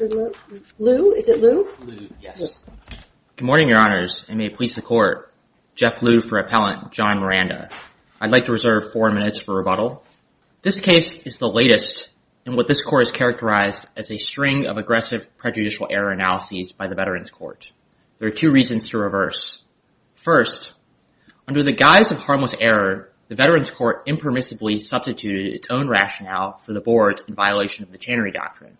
Mr. Liu. Is it Liu? Liu, yes. Good morning, Your Honors, and may it please the Court. Jeff Liu for Appellant John Miranda. I'd like to reserve four minutes for rebuttal. This case is the latest in what this Court has characterized as a string of aggressive prejudicial error analyses by the Veterans Court. There are two reasons to reverse. First, under the guise of harmless error, the Veterans Court impermissibly substituted its own rationale for the Board's in violation of the Chenery Doctrine.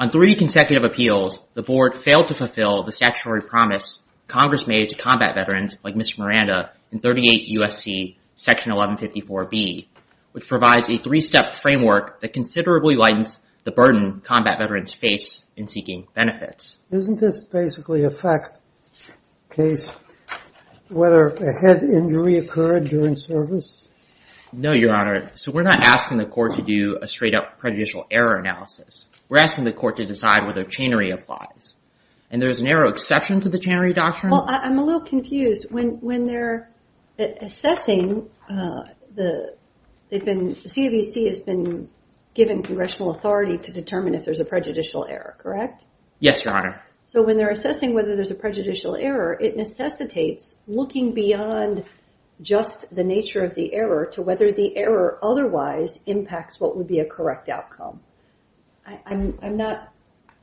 On three consecutive appeals, the Board failed to fulfill the statutory promise Congress made to combat veterans like Mr. Miranda in 38 U.S.C. Section 1154B, which provides a three-step framework that considerably lightens the burden combat veterans face in seeking benefits. Isn't this basically a fact case, whether a head injury occurred during service? No, Your Honor. So we're not asking the Court to do a straight-up prejudicial error analysis. We're asking the Court to decide whether Chenery applies. And there's a narrow exception to the Chenery Doctrine. Well, I'm a little confused. When they're assessing, uh, the CAVC has been given congressional authority to determine if there's a prejudicial error, correct? Yes, Your Honor. So when they're assessing whether there's a prejudicial error, it necessitates looking beyond just the nature of the error to whether the error otherwise impacts what would be a correct outcome. I'm not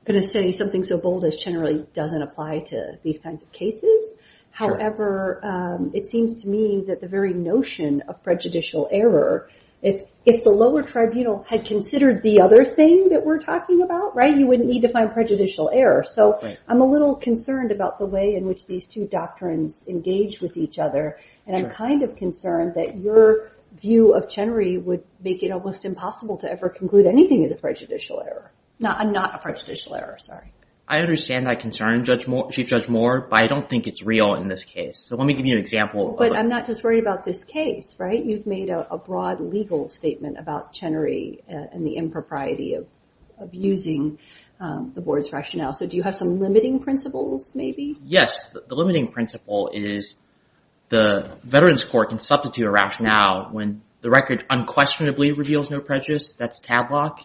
going to say something so bold as Chenery doesn't apply to these kinds of cases. However, um, it seems to me that the very notion of prejudicial error, if the lower tribunal had considered the other thing that we're talking about, right, you wouldn't need to find prejudicial error. So I'm a little concerned about the way in which these two doctrines engage with each other. And I'm kind of concerned that your view of Chenery would make it almost impossible to ever conclude anything is a prejudicial error. Not a prejudicial error, sorry. I understand that concern, Judge Moore Chief Judge Moore, but I don't think it's real in this case. So let me give you an example. But I'm not just worried about this case, right? You've made a broad legal statement about Chenery uh, and the impropriety of using um, the board's rationale. So do you have some limiting principles, maybe? Yes. The limiting principle is the Veterans Court can substitute a rationale when the record unquestionably reveals no prejudice. That's Tadlock.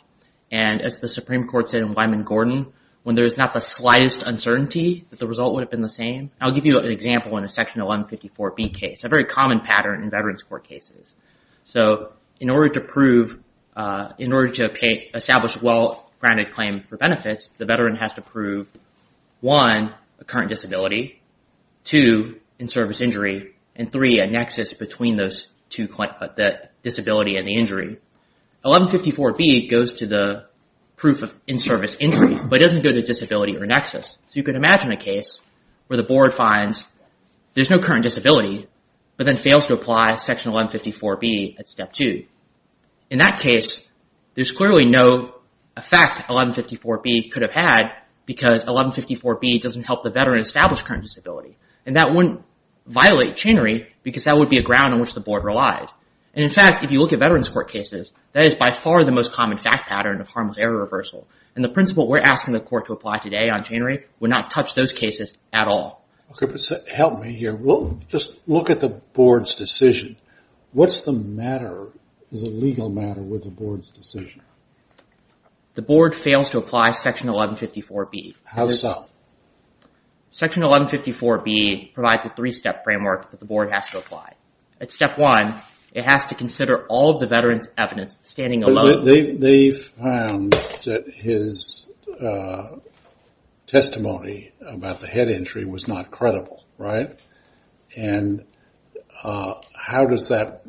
And as the Supreme Court said in Wyman-Gordon, when there's not the slightest uncertainty that the result would have been the same. I'll give you an example in a Section 1154B case, a very common pattern in Veterans Court cases. So in order to prove, uh, in order to establish a well-grounded claim for benefits, the veteran has to prove, one, a current disability, two, in-service injury, and three, a nexus between those two, uh, the disability and the injury. 1154B goes to the proof of in-service injury, but it doesn't go to disability or nexus. So you can imagine a case where the board finds there's no current disability, but then fails to apply Section 1154B at Step 2. In that case, there's clearly no effect 1154B could have had because 1154B doesn't help the veteran establish current disability. And that wouldn't violate Chenery because that would be a ground on which the board relied. And in fact, if you look at Veterans Court cases, that is by far the most common fact pattern of harmless error reversal. And the principle we're asking the court to apply today on Chenery would not touch those cases at all. Okay, but help me here. Just look at the board's decision. What's the matter, is a legal matter with the board's decision? The board fails to apply Section 1154B. How so? Section 1154B provides a three-step framework that the board has to apply. At Step 1, it has to consider all of the veteran's evidence standing alone. They found that his uh, testimony about the head injury was not credible, right? And uh, how does that,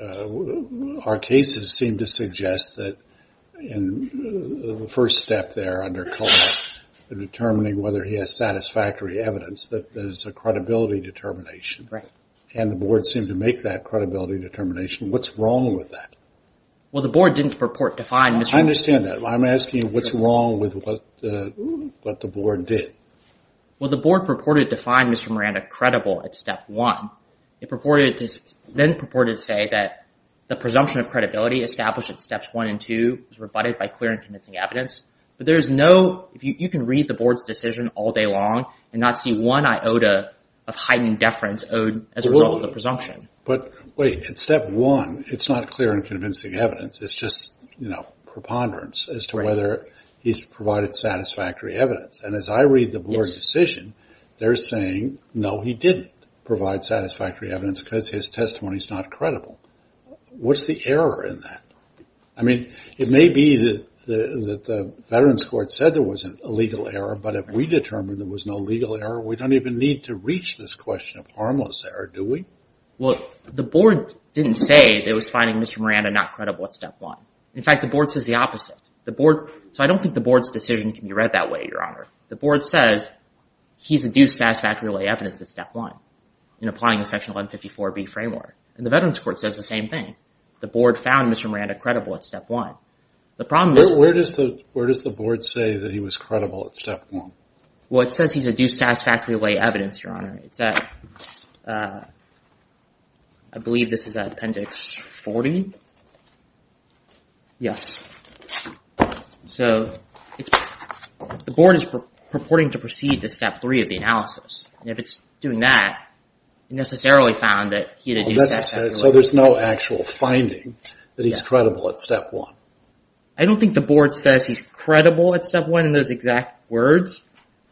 uh, our cases seem to suggest that in the first step there under determining whether he has satisfactory evidence that there's a credibility determination. Right. And the board seemed to make that credibility determination. What's wrong with that? Well, the board didn't purport to find Mr. I understand that. I'm asking you what's wrong with what uh, the board did. Well, the board purported to find Mr. Miranda credible at Step 1. It purported to then purported to say that the presumption of credibility established at Steps 1 and 2 was rebutted by clear and convincing evidence. But there's no, you can read the board's decision all day long and not see one iota of heightened deference owed as a result of the presumption. But wait, at Step 1, it's not clear and convincing evidence. It's just, you know, preponderance as to whether he's provided satisfactory evidence. And as I read the board's decision, they're saying, no, he didn't provide satisfactory evidence because his testimony is not credible. What's the error in that? I mean, it may be that that the Veterans Court said there was a legal error, but if we determine there was no legal error, we don't even need to reach this question of harmless error, do we? Well, the board didn't say it was finding Mr. Miranda not credible at step one. In fact, the board says the opposite. So I don't think the board's decision can be read that way, Your Honor. The board says he's adduced satisfactory lay evidence at step one in applying the Section 1154B framework. And the Veterans Court says the same thing. The board found Mr. Miranda credible at step one. The problem is... Where does the board say that he was credible at step one? Well, it says he's adduced satisfactory lay evidence, Your Honor. It's at, uh I believe this is at Appendix 40. Yes. So it's the board is purporting to proceed to step three of the analysis. And if it's doing that, it necessarily found that he had adduced satisfactory lay So there's no actual finding that he's credible at step one? I don't think the board says he's credible at step one in those exact words.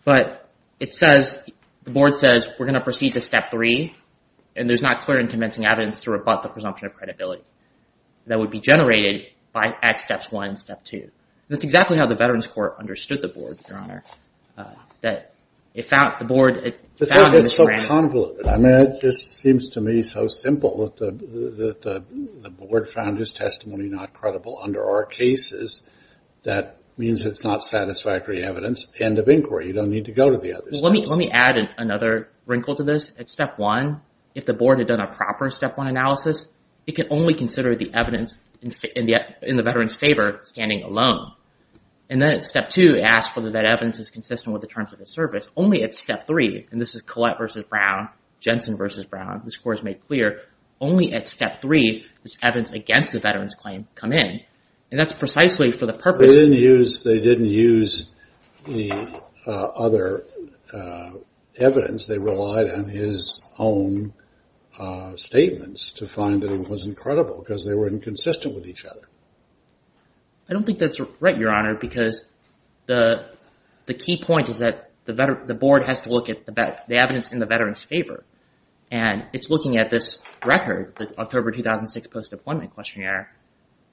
But it says, the board says, we're going to proceed to step three. And there's not clear and convincing evidence to rebut the presumption of credibility that would be generated by at steps one and step two. That's exactly how the Veterans Court understood the board, Your Honor. Uh, that it found, the board found Mr. Miranda... It's so convoluted. I mean, it just seems to me so simple that the that the the board found his testimony not credible under our cases. That means it's not satisfactory evidence. End of inquiry. You don't need to go to the other steps. Let me let me add another wrinkle to this. At step one, if the board had done a proper step one analysis, it could only consider the evidence in the, in the veteran's favor standing alone. And then at step two, it asks whether that evidence is consistent with the terms of the service. Only at step three, and this is Collette versus Brown, Jensen versus Brown, this court has made clear, only at step three does evidence against the veteran's claim come in. And that's precisely for the purpose... They didn't use they didn't use the uh, other uh, evidence. They relied on his own uh, statements to find that he wasn't credible because they were inconsistent with each other. I don't think that's right, Your Honor, because the key point is that the board has to look at the evidence in the veteran's favor. And it's looking at this record, the October 2006 post-deployment questionnaire,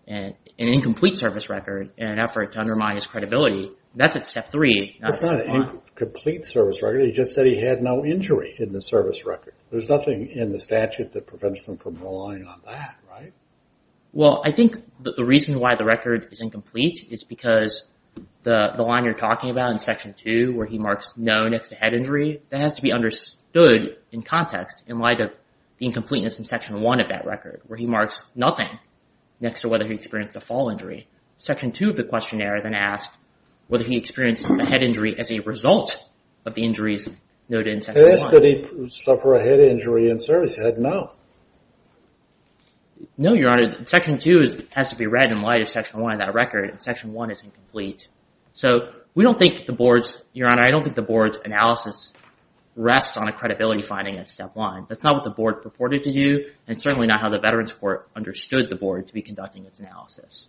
an incomplete service record in an effort to undermine his credibility. That's at step three. It's not an incomplete service record. He just said he had no injury in the service record. There's nothing in the statute that prevents them from relying on that? Well, I think the reason why the record is incomplete is because the line you're talking about in section two, where he marks no next to head injury, that has to be understood in context in light of the incompleteness in section one of that record, where he marks nothing next to whether he experienced a fall injury. Section two of the questionnaire then asks whether he experienced a head injury as a result of the injuries noted in section one. It asked did he suffer a head injury in service. He said no. No, Your Honor. Section two has to be read in light of section one of that record, and section one is incomplete. So we don't think the board's, Your Honor, I don't think the board's analysis rests on a credibility finding at step one. That's not what the board purported to do, and certainly not how the Veterans Court understood the board to be conducting its analysis.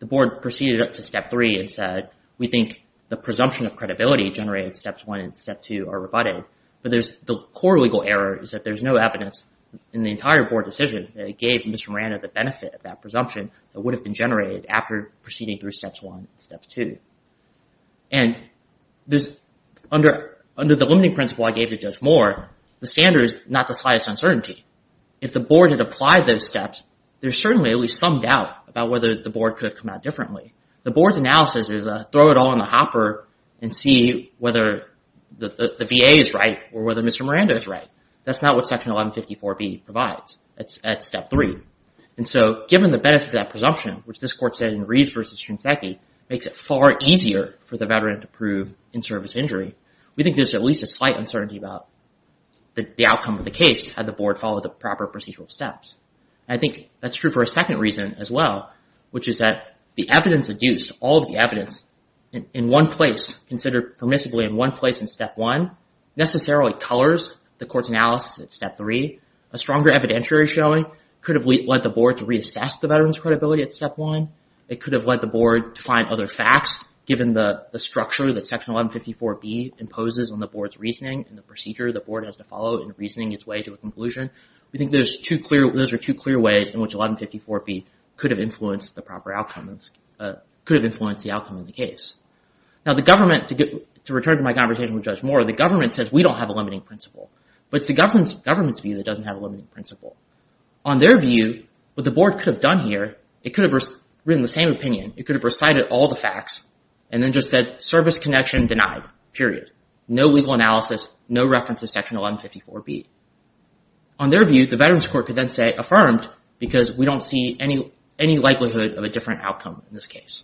The board proceeded up to step three and said, we think the presumption of credibility generated steps one and step two are rebutted. But there's the core legal error is that there's no evidence in the entire board decision it gave Mr. Miranda the benefit of that presumption that would have been generated after proceeding through steps one and steps two. And under under the limiting principle I gave to Judge Moore, the standard is not the slightest uncertainty. If the board had applied those steps, there's certainly at least some doubt about whether the board could have come out differently. The board's analysis is a throw it all in the hopper and see whether the VA is right or whether Mr. Miranda is right. That's not what section 1154B provides at step three. And so given the benefit of that presumption, which this court said in Reeves v. Shinseki, makes it far easier for the veteran to prove in-service injury, we think there's at least a slight uncertainty about the outcome of the case had the board followed the proper procedural steps. I think that's true for a second reason as well, which is that the evidence adduced, all of the evidence in one place, considered permissibly in one place in step one, necessarily colors the court's analysis at step three. A stronger evidentiary showing could have led the board to reassess the veteran's credibility at step one. It could have led the board to find other facts given the structure that Section 1154B imposes on the board's reasoning and the procedure the board has to follow in reasoning its way to a conclusion, we think those are two clear ways in which 1154B could have influenced the proper outcome, uh, could have influenced the outcome of the case. Now, the government, to to return to my conversation with Judge Moore, the government says we don't have a limiting principle. But it's the government's view that doesn't have a limiting principle. On their view, what the board could have done here, it could have written the same opinion. It could have recited all the facts and then just said, service connection denied, period. No legal analysis, no reference to Section 1154B. On their view, the Veterans Court could then say, affirmed, because we don't see any likelihood of a different outcome in this case.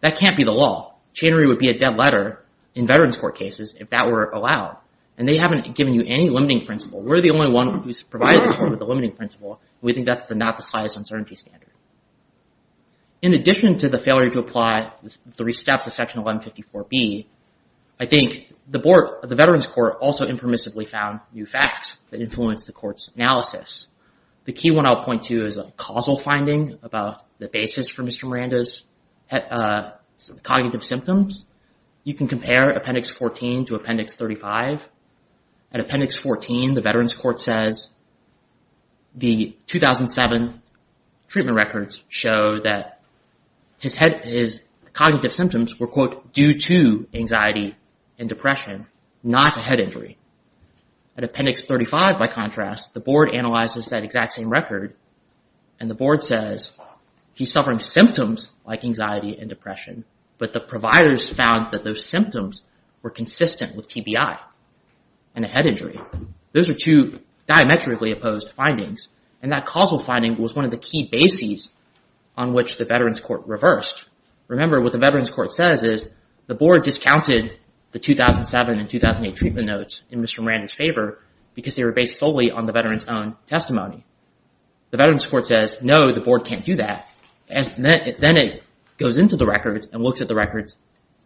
That can't be the law. Chenery would be a dead letter in Veterans Court cases if that were allowed. And they haven't given you any limiting principle. We're the only one who's provided the court with a limiting principle. We think that's not the slightest uncertainty standard. In addition to the failure to apply the three steps of Section 1154B, I think the board, the Veterans Court also impermissibly found new facts that influenced the court's analysis. The key one I'll point to is a causal finding about the basis for Mr. Miranda's uh, cognitive symptoms. You can compare Appendix 14 to Appendix 35. At Appendix 14, the Veterans Court says the 2007 treatment records show that his cognitive symptoms were, quote, due to anxiety and depression, not a head injury. At Appendix 35, by contrast, the board analyzes that exact same record, and the board says he's suffering symptoms like anxiety and depression, but the providers found that those symptoms were consistent with TBI and a head injury. Those are two diametrically opposed findings, and that causal finding was one of the key bases on which the Veterans Court reversed. Remember, what the Veterans Court says is the board discounted the 2007 and 2008 treatment notes in Mr. Miranda's favor because they were based solely on the veteran's own testimony. The Veterans Court says, no, the board can't do that. Then it goes into the records and looks at the records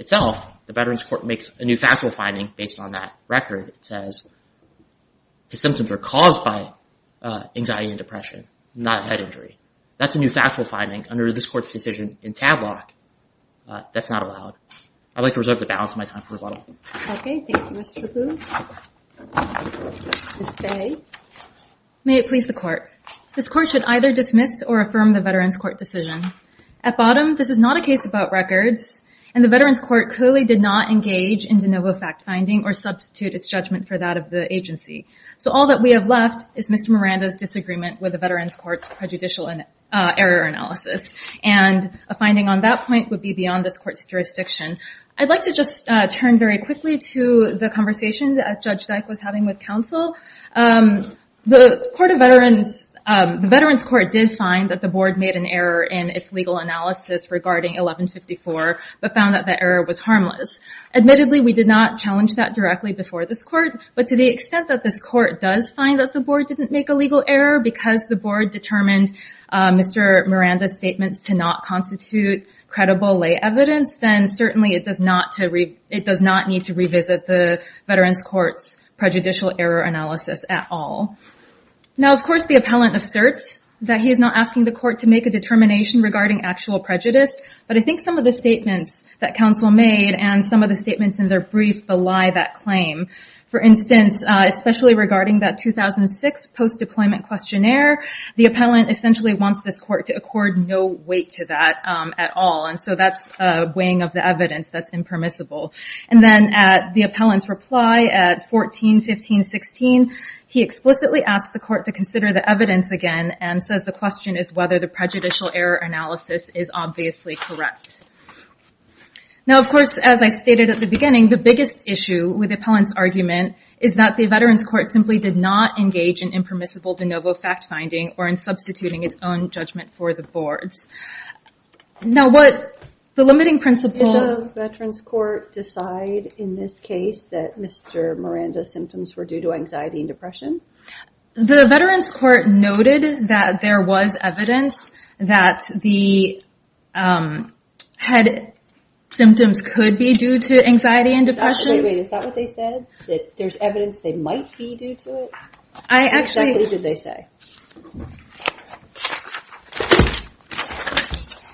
itself. The Veterans Court makes a new factual finding based on that record. It says his symptoms were caused by uh, anxiety and depression, not a head injury. That's a new factual finding under this court's decision in Tadlock. Uh, that's not allowed. I'd like to reserve the balance of my time for rebuttal. Okay, thank you, Mr. Booth. Ms. Fay? May it please the Court. This Court should either dismiss or affirm the Veterans Court decision. At bottom, this is not a case about records, and the Veterans Court clearly did not engage in de novo fact-finding or substitute its judgment for that of the agency. So all that we have left is Mr. Miranda's disagreement with the Veterans Court's prejudicial uh, error analysis, and a finding on that point would be beyond this Court's jurisdiction. I'd like to just uh, turn very quickly to the conversation that Judge Dyke was having with counsel. Um, the Court of Veterans Um, court did find that the board made an error in its legal analysis regarding 1154, but found that the error was harmless. Admittedly, we did not challenge that directly before this Court, but to the extent that this Court does find that the board didn't make a legal error because the board determined uh, Mr. Miranda's statements to not constitute credible lay evidence, then certainly it does not need to revisit the Veterans Court's prejudicial error analysis at all. Now, of course, the appellant asserts that he is not asking the Court to make a determination regarding actual prejudice, but I think some of the statements that counsel made and some of the statements in their brief belie that claim. For instance, uh, especially regarding that 2006 post-deployment questionnaire, the appellant essentially wants this Court to accord no weight to that um, at all, and so that's a weighing of the evidence that's impermissible. And then at the appellant's reply at 14, 15, 16, he explicitly asks the Court to consider the evidence again and says the question is whether the prejudicial error analysis is obviously correct. Now, of course, as I stated at the beginning, the biggest issue with appellant's argument is that the Veterans Court simply did not engage in impermissible de novo fact-finding or in substituting its own judgment for the board's. Now, what the limiting principle... Did the Veterans Court decide in this case that Mr. Miranda's symptoms were due to anxiety and depression? The Veterans Court noted that there was evidence that the um, head symptoms could be due to anxiety and depression. Wait, wait, is that what they said? That there's evidence they might be due to it? I actually... What exactly did they say?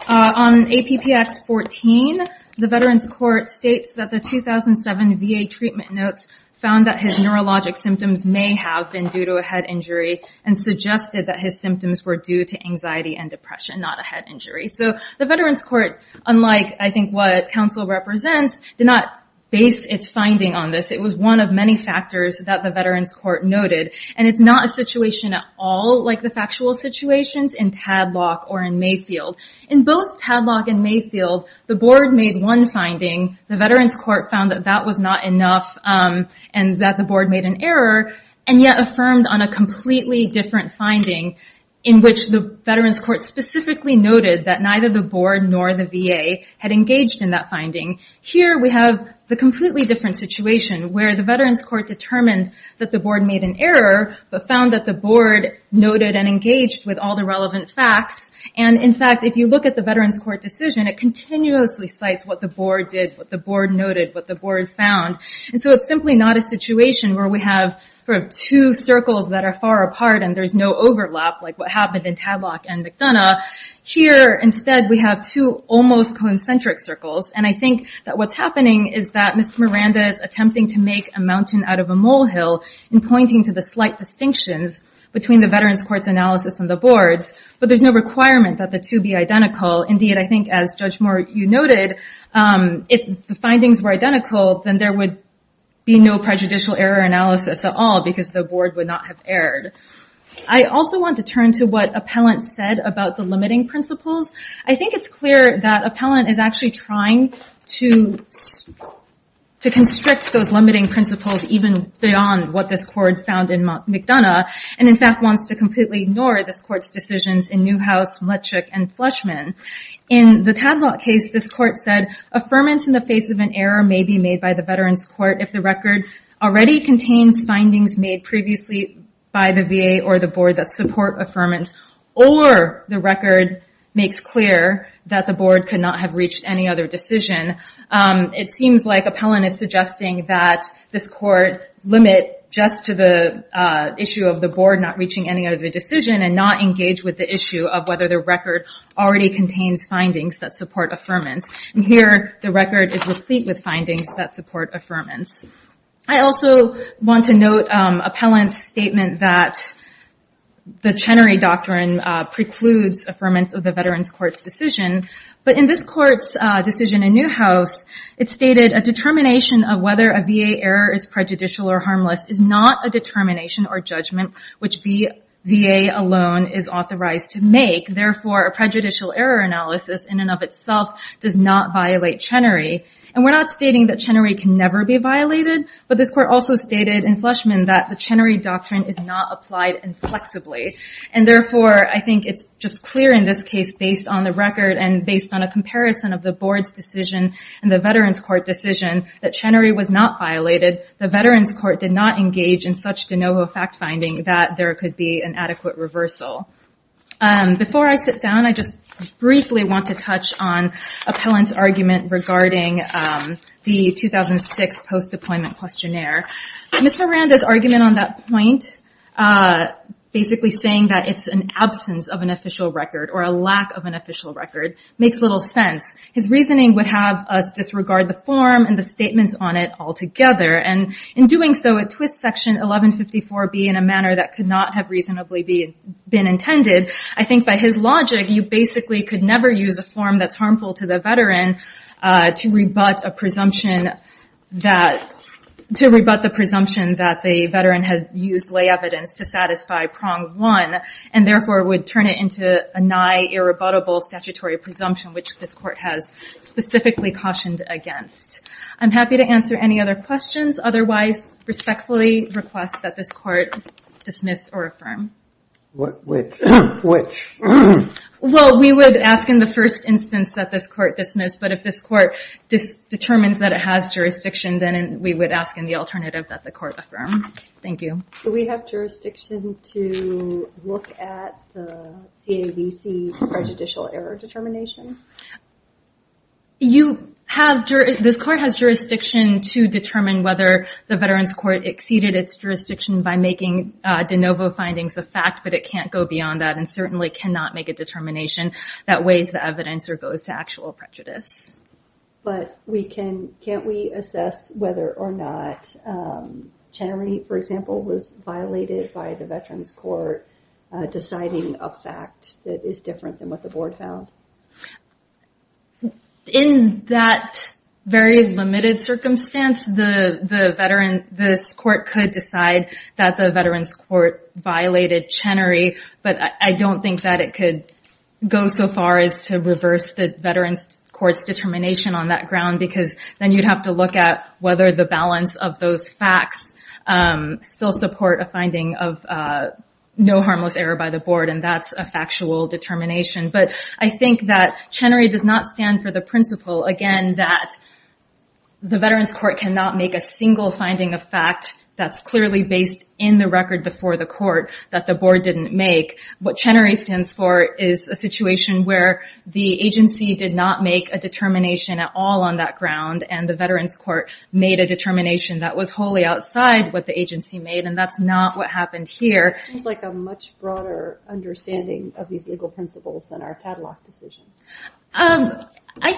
Uh, on APPX 14, the Veterans Court states that the 2007 VA treatment notes found that his neurologic symptoms may have been due to a head injury and suggested that his symptoms were due to anxiety and depression, not a head injury. So the Veterans Court, unlike I think what counsel represents, did not base its finding on this. It was one of many factors that the Veterans Court noted. And it's not a situation at all like the factual situations in Tadlock or in Mayfield. In both Tadlock and Mayfield, the board made one finding. The Veterans Court found that that was not enough um, and that the board made an error and yet affirmed on a completely different finding in which the Veterans Court specifically noted that neither the board nor the VA had engaged in that finding. Here we have the completely different situation where the Veterans Court determined that the board made an error but found that the board noted and engaged with all the relevant facts. And in fact, if you look at the Veterans Court decision, it continuously cites what the board did, what the board noted, what the board found. And so it's simply not a situation where we have sort of two circles that are far apart and there's no overlap like what happened in Tadlock and McDonough. Here, instead, we have two almost concentric circles. And I think that what's happening is that Mr. Miranda is attempting to make a mountain out of a molehill in pointing to the slight distinctions between the Veterans Court's analysis and the board's. But there's no requirement that the two be identical. Indeed, I think as Judge Moore, you noted, um, if the findings were identical, then there would be no prejudicial error analysis at all because the board would not have erred. I also want to turn to what Appellant said about the limiting principles. I think it's clear that Appellant is actually trying to constrict those limiting principles even beyond what this court found in McDonough and in fact wants to completely ignore this court's decisions in Newhouse, Mlechick, and Fleshman. In the Tadlock case, this court said, affirmance in the face of an error may be made by the Veterans Court if the record already contains findings made previously by the VA or the board that support affirmance or the record makes clear that the board could not have reached any other decision. Um, it seems like Appellant is suggesting that this court limit just to the uh, issue of the board not reaching any other decision and not engage with the issue of whether the record already contains findings that support affirmance. And here, the record is replete with findings that support affirmance. I also want to note um, Appellant's statement that the Chenery Doctrine uh, precludes affirmance of the Veterans Court's decision. But in this court's uh, decision in Newhouse, it stated a determination of whether a VA error is prejudicial or harmless is not a determination or judgment which VA alone is authorized to make. Therefore, a prejudicial error analysis in and of itself does not violate Chenery. And we're not stating that Chenery can never be violated, but this court also stated in Fleshman that the Chenery Doctrine is not applied inflexibly. And therefore, I think it's just clear in this case based on the record and based on a comparison of the board's decision and the Veterans Court decision that Chenery was not violated. The Veterans Court did not engage in such de novo fact-finding that there could be an adequate reversal. Um, before I sit down, I just briefly want to touch on Appellant's argument regarding um, the 2006 post-deployment questionnaire. Ms. Miranda's argument on that point, uh, basically saying that it's an absence of an official record or a lack of an official record, makes little sense. His reasoning would have us disregard the form and the statements on it altogether. And in doing so, it twists Section 1154B in a manner that could not have reasonably been intended. I think by his logic, you basically could never use a form that's harmful to the veteran uh, to rebut the presumption that the veteran had used lay evidence to satisfy prong one, and therefore would turn it into a nigh irrebuttable statutory presumption, which this court has specifically cautioned against. I'm happy to answer any other questions. Otherwise, respectfully request that this court dismiss or affirm. Which? Which? Well, we would ask in the first instance that this court dismiss, but if this court determines that it has jurisdiction, then we would ask in the alternative that the court affirm. Thank you. Do we have jurisdiction to look at the CAVC's prejudicial error determination? This court has jurisdiction to determine whether the Veterans Court exceeded its jurisdiction by making uh, de novo findings a fact, but it can't go beyond that and certainly cannot make a determination that weighs the evidence or goes to actual prejudice. but we can't we assess whether or not um, Chenery, for example, was violated by the Veterans Court uh, deciding a fact that is different than what the board found? In that very limited circumstance, the veteran this court could decide that the Veterans Court violated Chenery, but I don't think that it could go so far as to reverse the Veterans Court's determination on that ground, because then you'd have to look at whether the balance of those facts um, still support a finding of uh, no harmless error by the board, and that's a factual determination. But I think that Chenery does not stand for the principle, again, that the Veterans Court cannot make a single finding of fact that's clearly based in the record before the court that the board didn't make. What Chenery stands for is a situation where the agency did not make a determination at all on that ground, and the Veterans Court made a determination that was wholly outside what the agency made, and that's not what happened here. It seems like a much broader understanding of these legal principles than our Tadlock decision. Um, I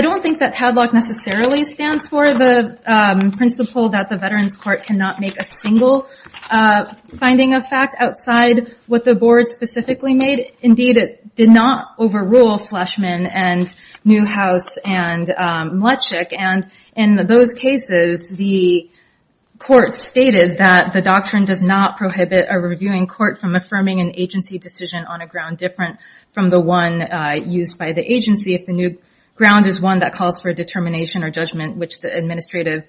don't think that Tadlock necessarily stands for the um, principle that the Veterans Court cannot make a single uh, finding of fact outside what the board specifically made. Indeed, it did not overrule Fleshman and Newhouse and um, Mlechick, and in those cases, the court stated that the doctrine does not prohibit a reviewing court from affirming an agency decision on a ground different from the one uh, used by the agency if the new ground is one that calls for determination or judgment which the administrative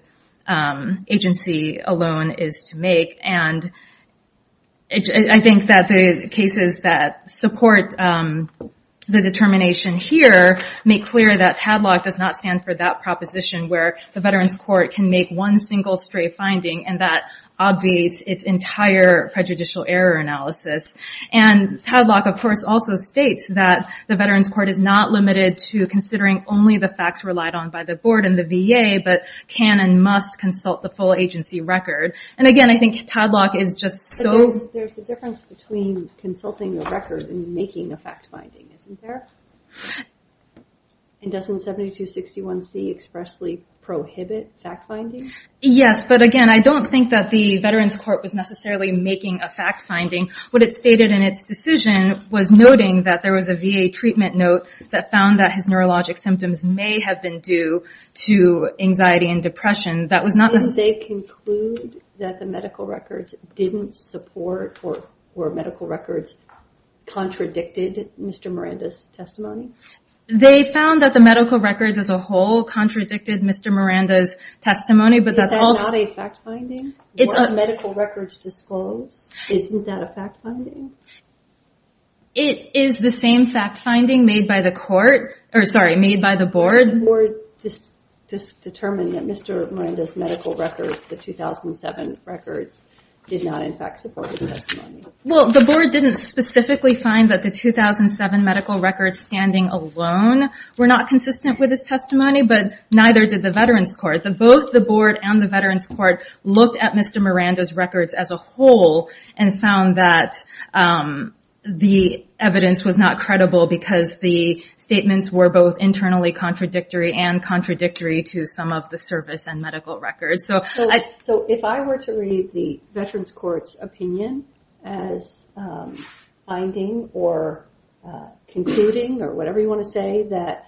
um, agency alone is to make. And I think that the cases that support um, the determination here make clear that Tadlock does not stand for that proposition where the Veterans Court can make one single stray finding, and that obviates its entire prejudicial error analysis. And Tadlock, of course, also states that the Veterans Court is not limited to considering only the facts relied on by the board and the VA, but can and must consult the full agency record. And again, I think Tadlock is just so... There's a difference between consulting the record and making a fact finding, isn't there? And doesn't 7261C expressly prohibit fact finding? Yes, but again, I don't think that the Veterans Court was necessarily making a fact finding. What it stated in its decision was noting that there was a VA treatment note that found that his neurologic symptoms may have been due to anxiety and depression. That was not Did they conclude that the medical records didn't support or medical records contradicted Mr. Miranda's testimony? They found that the medical records as a whole contradicted Mr. Miranda's testimony, but that's also... Is that not a fact finding? What medical records disclose? Isn't that a fact finding? It is the same fact finding made by the court, or sorry, made by the board. The board determined that Mr. Miranda's medical records, the 2007 records, did not in fact support his testimony. Well, the board didn't specifically find that the 2007 medical records standing alone were not consistent with his testimony, but neither did the Veterans Court. Both the board and the Veterans Court looked at Mr. Miranda's records as a whole and found that um, the evidence was not credible because the statements were both internally contradictory and contradictory to some of the service and medical records. So if I were to read the Veterans Court's opinion as um, finding or uh, concluding, or whatever you want to say, that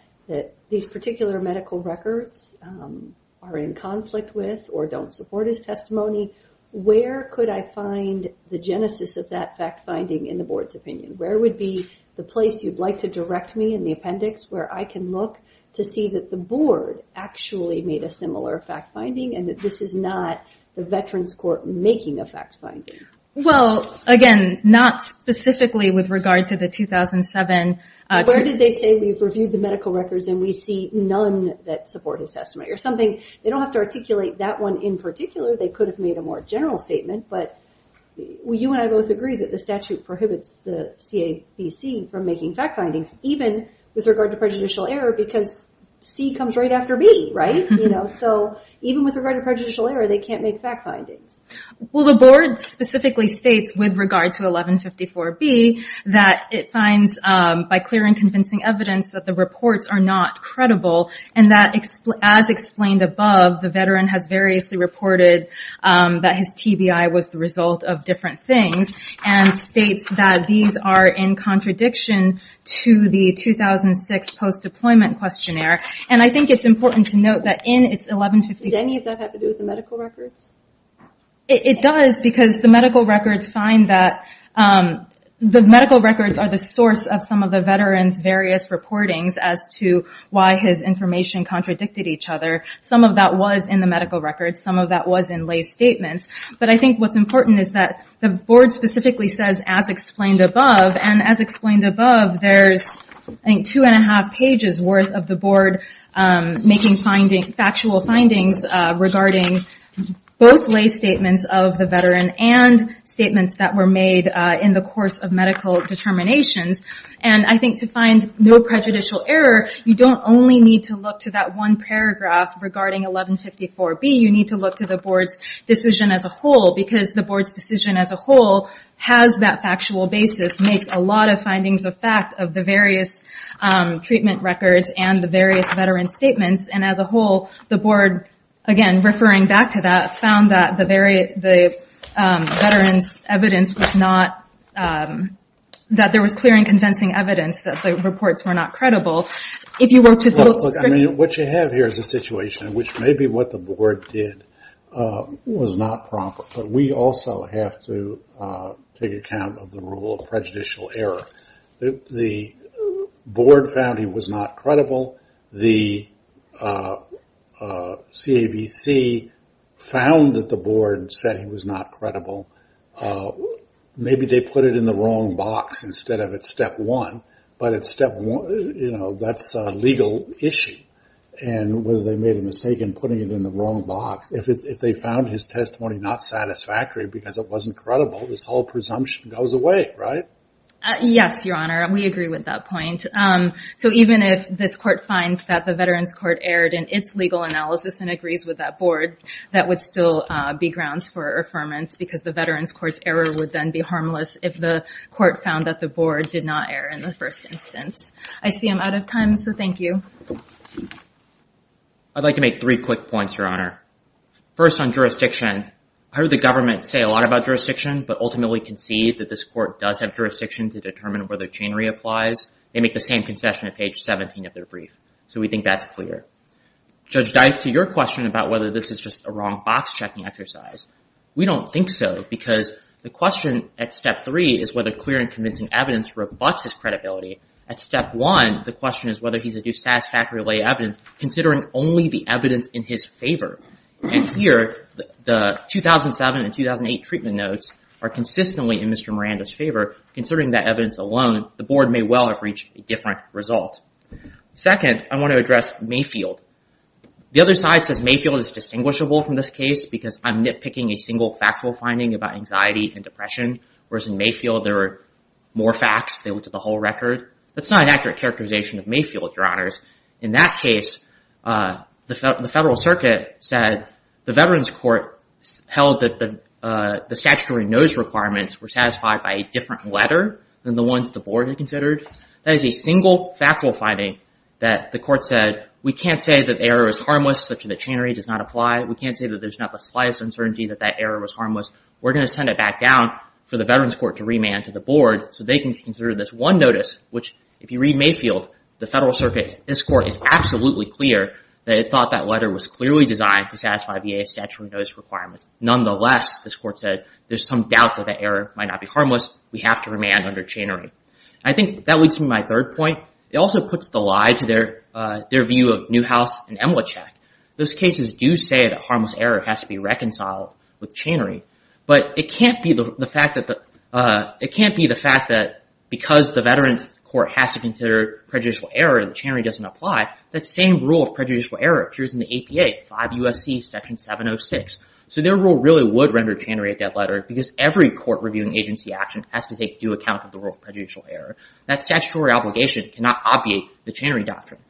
these particular medical records um, are in conflict with or don't support his testimony, where could I find the genesis of that fact finding in the board's opinion? Where would be the place you'd like to direct me in the appendix where I can look to see that the board actually made a similar fact finding and that this is not the Veterans Court making a fact finding? Well, again, not specifically with regard to the 2007... Uh, where did they say we've reviewed the medical records and we see none that support his testimony? Or something, they don't have to articulate that one in particular. They could have made a more general statement, but you and I both agree that the statute prohibits the CAVC from making fact findings, even with regard to prejudicial error, because C comes right after B, right? You know, so even with regard to prejudicial error, they can't make fact findings. Well, the board specifically states with regard to 1154B that it finds um, by clear and convincing evidence that the reports are not credible and that as explained above, the veteran has variously reported um, that his TBI was the result of different things and states that these are in contradiction to the 2006 post-deployment questionnaire. And I think it's important to note that in its 1154... Does any of that have to do with the medical records? It does because the medical records find that um, the medical records are the source of some of the veteran's various reportings as to why his information contradicted each other. Some of that was in the medical records. Some of that was in lay statements. But I think what's important is that the board specifically says as explained above and as explained above, there's I think two and a half pages worth of the board um, making factual findings uh, regarding both lay statements of the veteran and statements that were made uh, in the course of medical determinations. And I think to find no prejudicial error, you don't only need to look to that one paragraph regarding 1154B. You need to look to the board's decision as a whole because the board's decision as a whole has that factual basis, makes a lot of findings of fact of the various treatment records and the various veteran statements. And as a whole, the board, again, referring back to that, found that the um veteran's evidence was not, that there was clear and convincing evidence that the reports were not credible. If you were to look... Look, I mean, what you have here is a situation in which maybe what the board did uh, was not proper. But we also have to uh, take account of the rule of prejudicial error. The board found he was not credible. The uh, CAVC found that the board said he was not credible. Maybe they put it in the wrong box instead of at step one. But at step one, you know, that's a legal issue. And whether they made a mistake in putting it in the wrong box, if if they found his testimony not satisfactory because it wasn't credible, this whole presumption goes away, right? Uh, yes, Your Honor. We agree with that point. Um, so even if this court finds that the Veterans Court erred in its legal analysis and agrees with that board, that would still uh, be grounds for affirmance because the Veterans Court's error would then be harmless if the court found that the board did not err in the first instance. I see I'm out of time, so thank you. I'd like to make three quick points, Your Honor. First, on jurisdiction, I heard the government say a lot about jurisdiction, but ultimately concede that this court does have jurisdiction to determine whether Chenery applies. They make the same concession at page 17 of their brief. So we think that's clear. Judge Dyke, to your question about whether this is just a wrong box-checking exercise, we don't think so because the question at step three is whether clear and convincing evidence rebuts his credibility. At step one, the question is whether he's adduced satisfactory lay evidence considering only the evidence in his favor. And here, the 2007 and 2008 treatment notes are consistently in Mr. Miranda's favor. Considering that evidence alone, the board may well have reached a different result. Second, I want to address Mayfield. The other side says Mayfield is distinguishable from this case because I'm nitpicking a single factual finding about anxiety and depression, whereas in Mayfield there were more facts. They looked at the whole record. That's not an accurate characterization of Mayfield, Your Honors. In that case, uh, the Federal Circuit said the Veterans Court held that the uh the statutory notice requirements were satisfied by a different letter than the ones the board had considered. That is a single factual finding that the court said, we can't say that the error is harmless such that Chenery does not apply. We can't say that there's not the slightest uncertainty that that error was harmless. We're going to send it back down for the Veterans Court to remand to the board so they can consider this one notice, which if you read Mayfield, the Federal Circuit, this court is absolutely clear that it thought that letter was clearly designed to satisfy VA's statutory notice requirements. Nonetheless, this court said there's some doubt that that error might not be harmless. We have to remand under Chenery. I think that leads me to my third point. It also puts the lie to their their view of Newhouse and Mlechick. Those cases do say that harmless error has to be reconciled with Chenery, but it can't be the the fact that the uh it can't be the fact that because the Veterans Court has to consider prejudicial error, the Chenery doesn't apply. That same rule of prejudicial error appears in the APA, 5 U.S.C. section 706. So their rule really would render Chenery a dead letter because every court reviewing agency action has to take due account of the rule of prejudicial error. That statutory obligation cannot obviate the Chenery doctrine.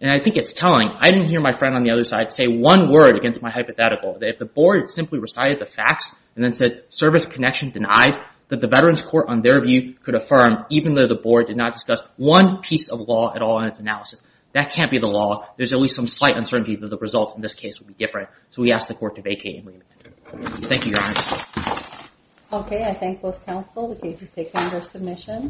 And I think it's telling. I didn't hear my friend on the other side say one word against my hypothetical. That if the board simply recited the facts and then said service connection denied, that the Veterans Court, on their view, could affirm even though the board did not discuss one piece of law at all in its analysis. That can't be the law. There's at least some slight uncertainty that the result in this case would be different. So we ask the court to vacate and remand. Thank you, Your Honor. Okay, I thank both counsel. The case is taken under submission.